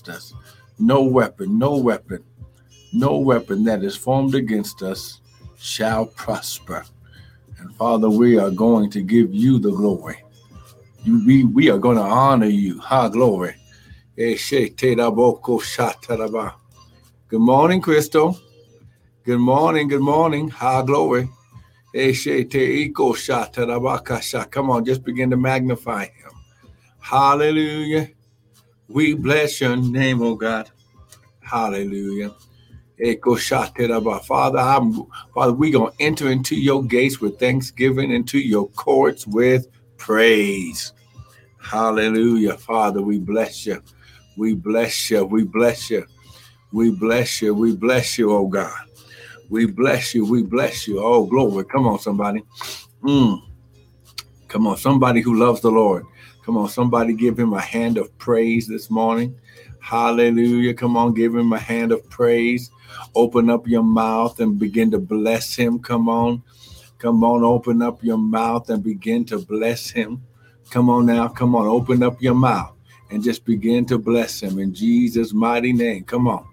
against us. No weapon, no weapon, no weapon that is formed against us shall prosper. And Father, we are going to give you the glory. You, we, we are going to honor you. Ha, glory. Good morning, Crystal. Good morning, good morning. Ha, glory. Come on, just begin to magnify him. Hallelujah. We bless your name, oh God. Hallelujah. Father, I'm, Father, we're going to enter into your gates with thanksgiving, into your courts with praise. Hallelujah. Father, we bless you. We bless you. We bless you. We bless you. We bless you, oh God. We bless you. We bless you. Oh, glory. Come on, somebody. Mm. Come on, somebody who loves the Lord. Come on, somebody give him a hand of praise this morning. Hallelujah. Come on, give him a hand of praise. Open up your mouth and begin to bless him. Come on. Come on, open up your mouth and begin to bless him. Come on now. Come on, open up your mouth and just begin to bless him in Jesus' mighty name. Come on.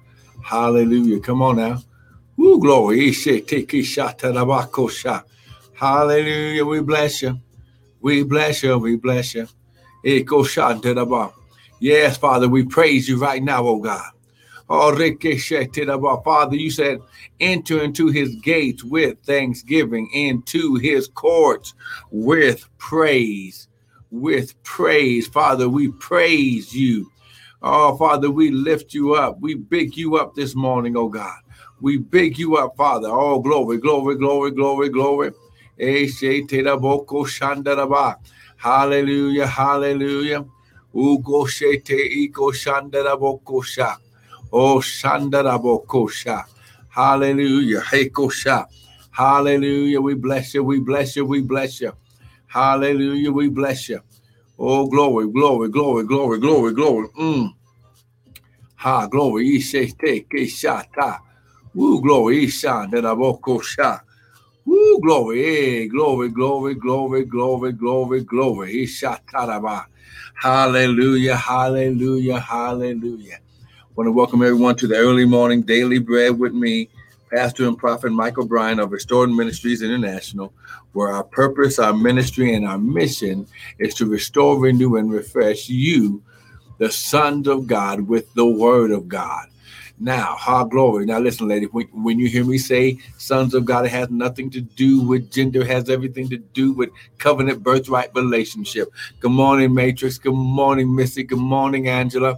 Hallelujah. Come on now. Woo, glory. Hallelujah. We bless you. We bless you. We bless you. Yes, Father, we praise you right now, oh God. Oh, Father, you said, enter into his gates with thanksgiving, into his courts with praise. With praise. Father, we praise you. Oh, Father, we lift you up. We big you up this morning, oh God. We big you up, Father. Oh, glory, glory, glory, glory, glory. Hallelujah, hallelujah. Ugo shete iko shandara bokosha. Oh, shandara bokosha. Hallelujah. Hekosha. Hallelujah. We bless you. We bless you. We bless you. Hallelujah. We bless you. Oh, glory, glory, glory, glory, glory, glory. Mm. Ha, glory. Ishete keshata. Woo, glory. Isha, boko sha. Woo, glory. Glory, glory, glory, glory, glory, glory. Isha taraba. Hallelujah, hallelujah, hallelujah. I want to welcome everyone to the early morning daily bread with me, Pastor and Prophet Michael Bryan of Restored Ministries International, where our purpose, our ministry, and our mission is to restore, renew, and refresh you, the sons of God, with the word of God. Now, ha glory. Now, listen, lady, when, when you hear me say sons of God, it has nothing to do with gender, it has everything to do with covenant birthright relationship. Good morning, Matrix. Good morning, Missy. Good morning, Angela.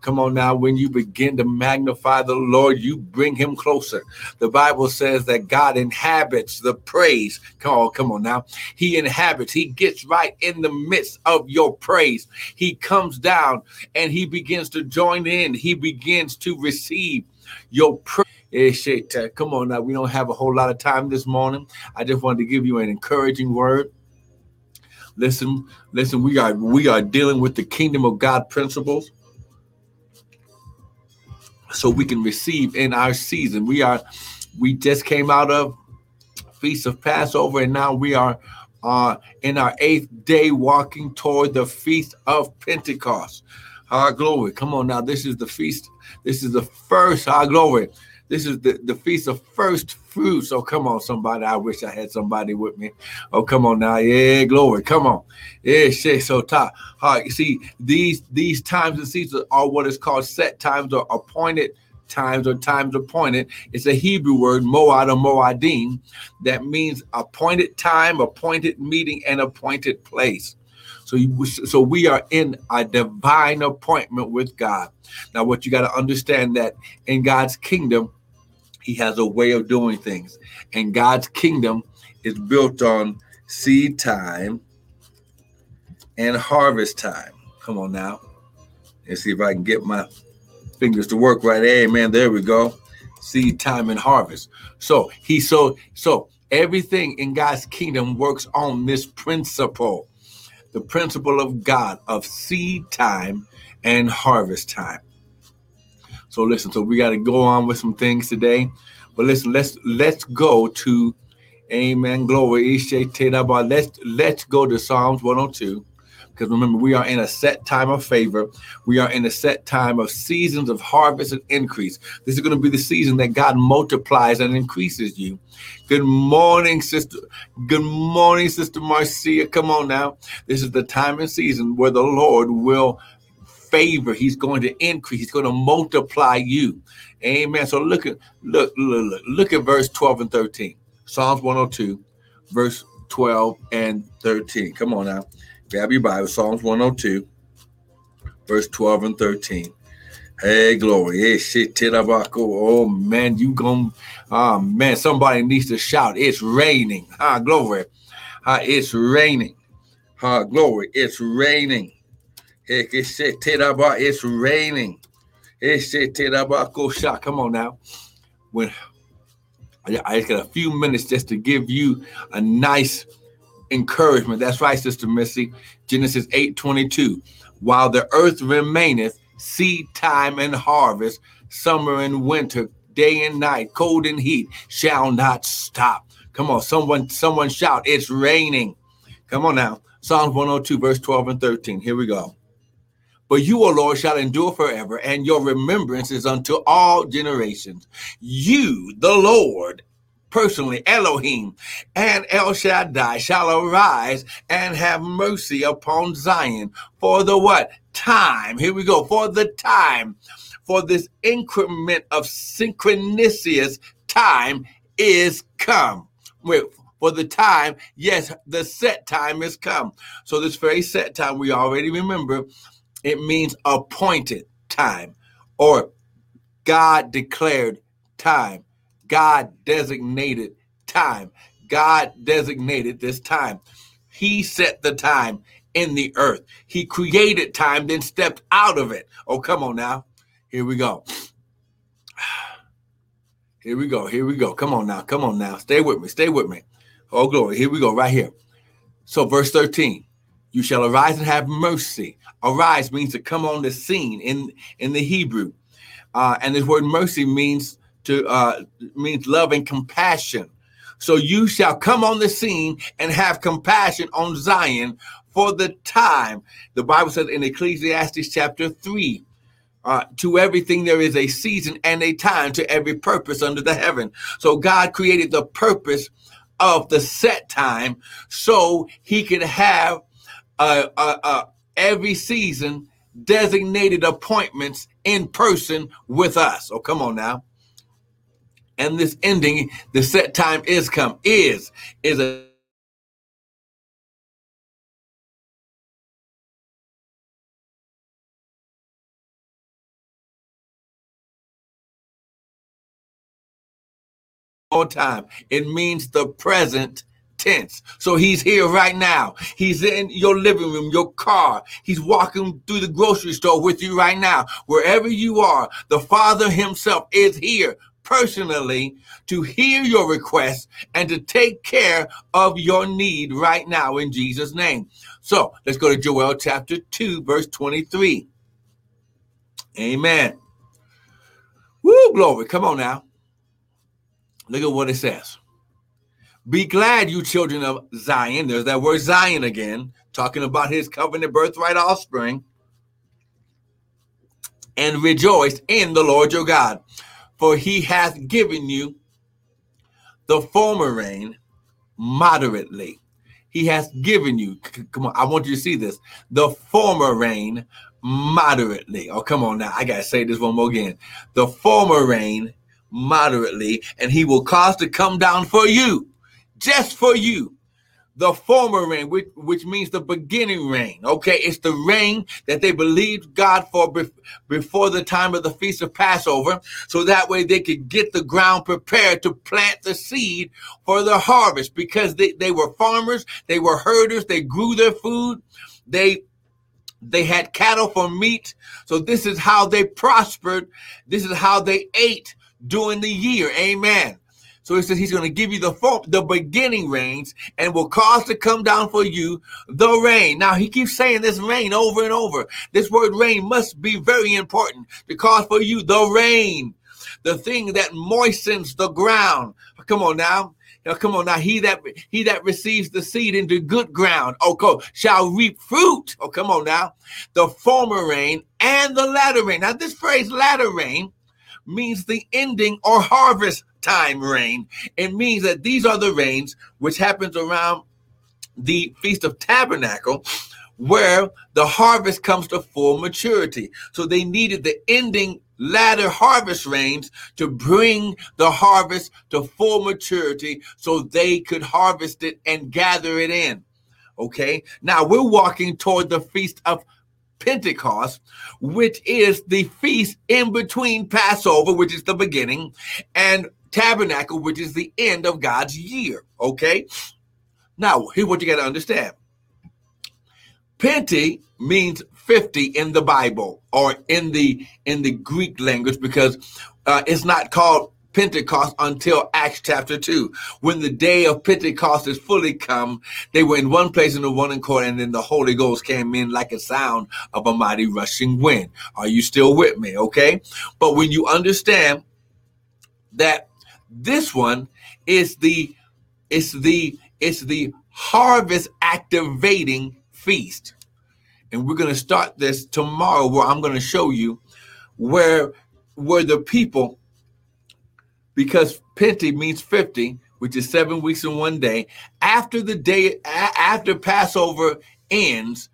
Come on now, when you begin to magnify the Lord, you bring him closer. The Bible says that God inhabits the praise. Come on, come on now. He inhabits, he gets right in the midst of your praise. He comes down and he begins to join in, he begins to receive your praise. Eh, uh, come on now, we don't have a whole lot of time this morning. I just wanted to give you an encouraging word. Listen, listen, we are we are dealing with the kingdom of God principles so we can receive in our season. We are we just came out of feast of Passover, and now we are uh, in our eighth day walking toward the feast of Pentecost. Our glory. Come on now. This is the feast. This is the first, our glory. This is the, the feast of first fruits. So come on, somebody. I wish I had somebody with me. Oh, come on now. Yeah, glory. Come on. Yeah, shit. So top. Right. See, these these times and seasons are what is called set times or appointed times or times appointed. It's a Hebrew word, moad or moadim, that means appointed time, appointed meeting, and appointed place. So, you, so we are in a divine appointment with God. Now, what you got to understand that in God's kingdom, he has a way of doing things. And God's kingdom is built on seed time and harvest time. Come on now. Let's see if I can get my fingers to work right. Hey, man, there we go. Seed time and harvest. So he so so everything in God's kingdom works on this principle. The principle of God of seed time and harvest time. So listen, so we got to go on with some things today. But listen, let's let's go to Amen. Glory. Let's let's go to Psalms 102 Because remember, we are in a set time of favor. We are in a set time of seasons of harvest and increase. This is going to be the season that God multiplies and increases you. Good morning, sister. Good morning, sister Marcia. Come on now. This is the time and season where the Lord will favor. He's going to increase. He's going to multiply you. Amen. So look at look look look, look at verse 12 and 13. Psalms 102, verse 12 and 13. Come on now. Grab your Bible, Psalms 102, verse 12 and 13. Hey, glory. Hey, shit, Oh, man, you going oh, man, somebody needs to shout. It's raining. Ah, glory. Ah, it's raining. Ah, glory. It's raining. It's raining. Come on now. When I just got a few minutes just to give you a nice encouragement. That's right, Sister Missy. Genesis 8 22. While the earth remaineth, seed time and harvest, summer and winter, day and night, cold and heat shall not stop. Come on, someone, someone shout, it's raining. Come on now. Psalms 102, verse 12 and 13. Here we go. But you, O Lord, shall endure forever, and your remembrance is unto all generations. You, the Lord, personally, Elohim and El Shaddai shall arise and have mercy upon Zion for the what? Time. Here we go. For the time. For this increment of synchronicious time is come. Wait, for the time, yes, the set time is come. So this very set time, we already remember, it means appointed time or God declared time. God designated time. God designated this time. He set the time in the earth. He created time, then stepped out of it. Oh, come on now. Here we go. Here we go. Here we go. Come on now. Come on now. Stay with me. Stay with me. Oh, glory. Here we go. Right here. So, verse 13 you shall arise and have mercy. Arise means to come on the scene in, in the Hebrew. Uh, and this word mercy means to uh, means love and compassion. So you shall come on the scene and have compassion on Zion for the time. The Bible says in Ecclesiastes chapter 3 uh, to everything there is a season and a time to every purpose under the heaven. So God created the purpose of the set time so he could have uh, uh, uh, every season designated appointments in person with us. Oh, come on now and this ending, the set time is come, is, is a all time. It means the present tense. So he's here right now. He's in your living room, your car. He's walking through the grocery store with you right now. Wherever you are, the Father himself is here personally to hear your request and to take care of your need right now in Jesus' name. So let's go to Joel chapter 2, verse 23. Amen. Woo, glory. Come on now. Look at what it says. Be glad, you children of Zion. There's that word Zion again, talking about his covenant birthright offspring. And rejoice in the Lord your God for he hath given you the former rain moderately. He has given you, come on, I want you to see this, the former rain moderately. Oh, come on now, I gotta say this one more again. The former rain moderately, and he will cause to come down for you, just for you, the former rain, which, which means the beginning rain. Okay, it's the rain that they believed God for before the time of the Feast of Passover, so that way they could get the ground prepared to plant the seed for the harvest because they, they were farmers, they were herders, they grew their food, they they had cattle for meat. So this is how they prospered. This is how they ate during the year. Amen. So he says he's going to give you the form, the beginning rains and will cause to come down for you the rain. Now he keeps saying this rain over and over. This word rain must be very important to cause for you the rain, the thing that moistens the ground. Come on now. Now, come on now. He that he that receives the seed into good ground, oh, shall reap fruit. Oh, come on now. The former rain and the latter rain. Now, this phrase latter rain means the ending or harvest time rain. It means that these are the rains which happens around the Feast of Tabernacle, where the harvest comes to full maturity. So they needed the ending latter harvest rains to bring the harvest to full maturity so they could harvest it and gather it in. Okay. Now we're walking toward the Feast of Pentecost, which is the feast in between Passover, which is the beginning, and Tabernacle, which is the end of God's year. Okay. Now, here's what you got to understand. Pente means 50 in the Bible or in the in the Greek language because uh, it's not called Pentecost until Acts chapter 2. When the day of Pentecost is fully come, they were in one place in the one accord, and then the Holy Ghost came in like a sound of a mighty rushing wind. Are you still with me? Okay. But when you understand that this one is the it's the it's the harvest activating feast. And we're going to start this tomorrow where I'm going to show you where where the people because Pente means 50, which is 7 weeks and 1 day, after the day after Passover ends,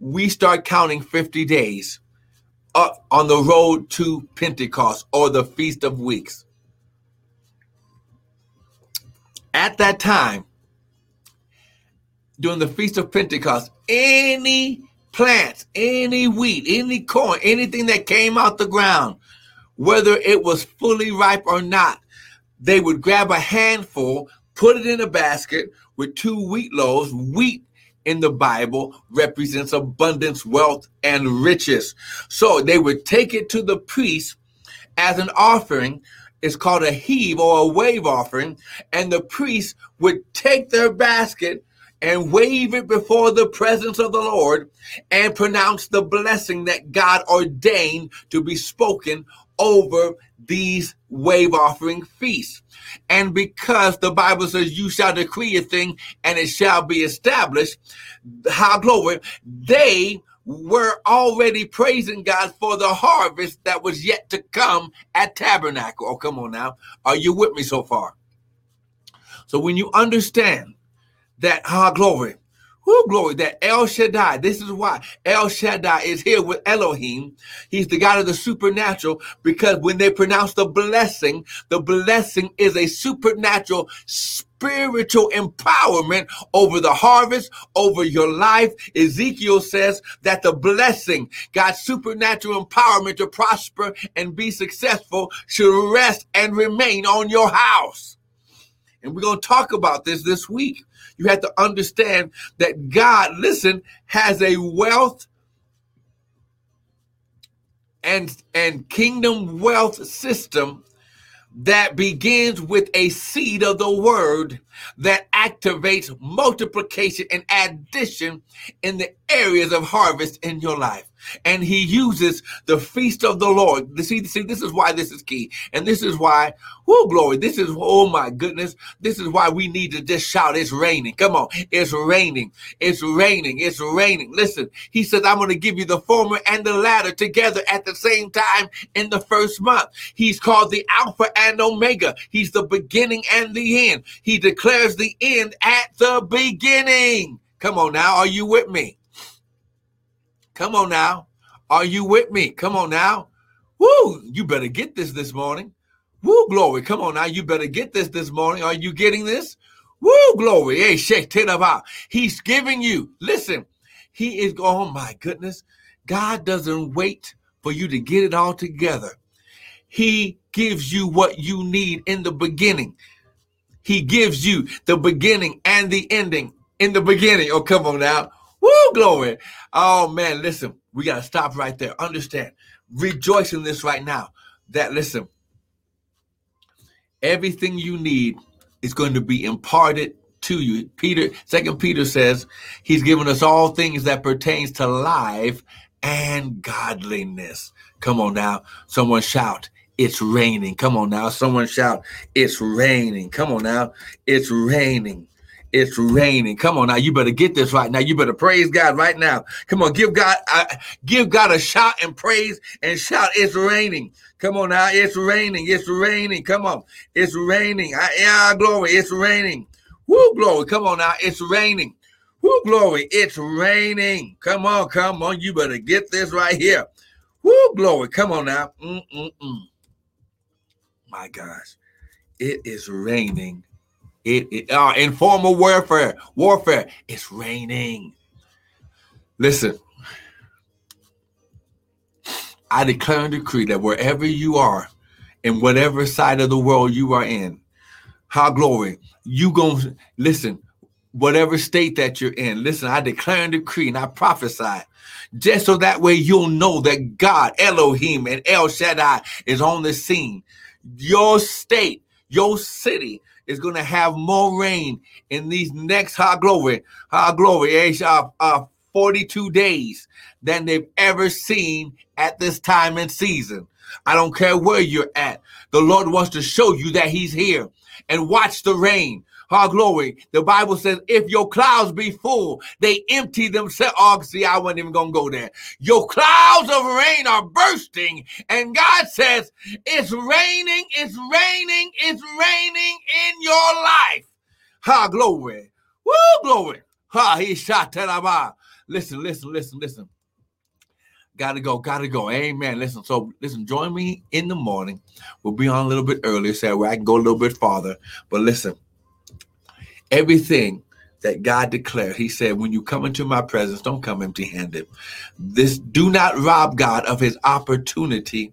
we start counting 50 days up on the road to Pentecost or the Feast of Weeks. At that time, during the Feast of Pentecost, any plants, any wheat, any corn, anything that came out the ground, whether it was fully ripe or not, they would grab a handful, put it in a basket with two wheat loaves. Wheat in the Bible represents abundance, wealth, and riches. So they would take it to the priest as an offering. It's called a heave or a wave offering. And the priest would take their basket and wave it before the presence of the Lord and pronounce the blessing that God ordained to be spoken over these wave offering feasts. And because the Bible says, You shall decree a thing and it shall be established, how glory, they were already praising God for the harvest that was yet to come at Tabernacle. Oh, come on now. Are you with me so far? So when you understand that ah glory. Who glory that El Shaddai. This is why El Shaddai is here with Elohim. He's the God of the supernatural because when they pronounce the blessing, the blessing is a supernatural spiritual empowerment over the harvest, over your life. Ezekiel says that the blessing, God's supernatural empowerment to prosper and be successful should rest and remain on your house. And we're going to talk about this this week. You have to understand that God, listen, has a wealth and and kingdom wealth system that begins with a seed of the word that activates multiplication and addition in the areas of harvest in your life and he uses the feast of the Lord. See, see, this is why this is key. And this is why, oh, glory. This is, oh my goodness. This is why we need to just shout, it's raining. Come on. It's raining. It's raining. It's raining. Listen, he says, I'm going to give you the former and the latter together at the same time in the first month. He's called the Alpha and Omega. He's the beginning and the end. He declares the end at the beginning. Come on now. Are you with me? Come on now. Are you with me? Come on now. Woo, you better get this this morning. Woo, glory. Come on now. You better get this this morning. Are you getting this? Woo, glory. Hey, shake ten it about. He's giving you. Listen, he is, oh my goodness. God doesn't wait for you to get it all together. He gives you what you need in the beginning. He gives you the beginning and the ending in the beginning. Oh, come on now. Woo, glory. Oh, man, listen, we got to stop right there. Understand, rejoice in this right now. That, listen, everything you need is going to be imparted to you. Peter, Second Peter says, He's given us all things that pertains to life and godliness. Come on now, someone shout, it's raining. Come on now. Someone shout, it's raining. Come on now. It's raining. It's raining. Come on now. You better get this right now. You better praise God right now. Come on. Give God, uh, give God a shout and praise and shout, it's raining. Come on now. It's raining. It's raining. Come on. It's raining. I, yeah, glory. It's raining. Woo, glory. Come on now. It's raining. Woo, glory. It's raining. Come on. Come on. You better get this right here. Woo, glory. Come on now. Mm-mm-mm. My gosh. It is raining. It, it uh, informal warfare. Warfare. It's raining. Listen. I declare and decree that wherever you are, in whatever side of the world you are in, how glory, you gonna listen, whatever state that you're in. Listen, I declare and decree and I prophesy just so that way you'll know that God, Elohim, and El Shaddai is on the scene. Your state, your city is going to have more rain in these next high glory, high glory, uh, uh, 42 days than they've ever seen at this time and season. I don't care where you're at. The Lord wants to show you that He's here. And watch the rain. Our glory. The Bible says, if your clouds be full, they empty themselves. Oh, see, I wasn't even going to go there. Your clouds of rain are bursting. And God says, it's raining, it's raining, it's raining in your life. Ha, glory. Woo, glory. Ha, he shot Listen, listen, listen, listen. Gotta go, gotta go. Amen. Listen, so listen, join me in the morning. We'll be on a little bit earlier, so I can go a little bit farther. But listen, everything that God declared, He said, when you come into my presence, don't come empty handed. This do not rob God of his opportunity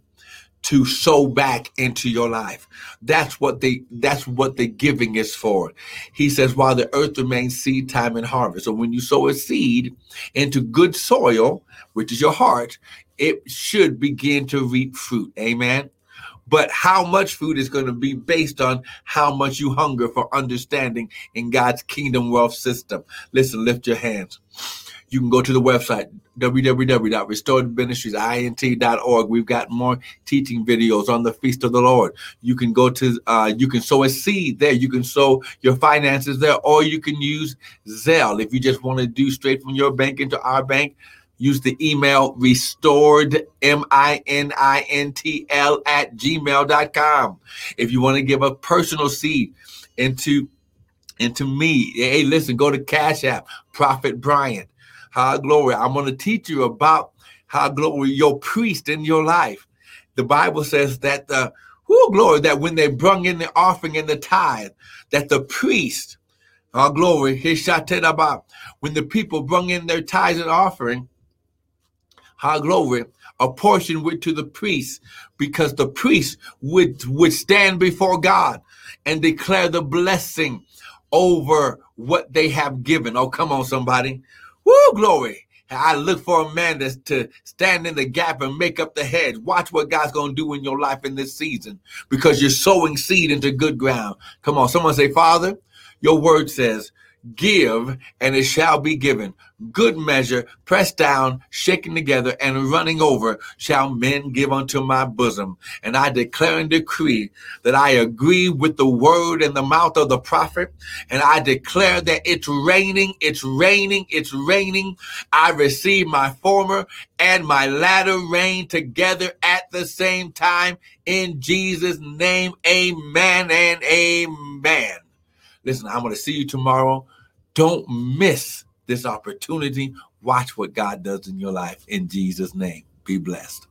to sow back into your life. That's what the that's what the giving is for. He says, while the earth remains seed time and harvest. So when you sow a seed into good soil, which is your heart, it should begin to reap fruit. Amen. But how much food is going to be based on how much you hunger for understanding in God's kingdom wealth system. Listen, lift your hands you can go to the website www.restoredministriesint.org. We've got more teaching videos on the feast of the Lord. You can go to uh, you can sow a seed there. You can sow your finances there, or you can use Zelle if you just want to do straight from your bank into our bank. Use the email restored m-i-n-i-n-t-l at gmail.com. If you want to give a personal seed into into me, hey, listen, go to Cash App, Prophet Bryant. How glory. I'm going to teach you about how glory your priest in your life. The Bible says that the glory that when they brung in the offering and the tithe, that the priest, our glory, his about when the people brung in their tithes and offering, how glory, a portion went to the priest because the priest would would stand before God and declare the blessing over what they have given. Oh, come on, somebody. Woo, glory. I look for a man to, to stand in the gap and make up the hedge. Watch what God's going to do in your life in this season because you're sowing seed into good ground. Come on, someone say, Father, your word says Give, and it shall be given. Good measure, pressed down, shaken together, and running over, shall men give unto my bosom. And I declare and decree that I agree with the word in the mouth of the prophet. And I declare that it's raining, it's raining, it's raining. I receive my former and my latter rain together at the same time. In Jesus' name, amen and amen. Listen, I'm going to see you tomorrow. Don't miss this opportunity. Watch what God does in your life in Jesus' name. Be blessed.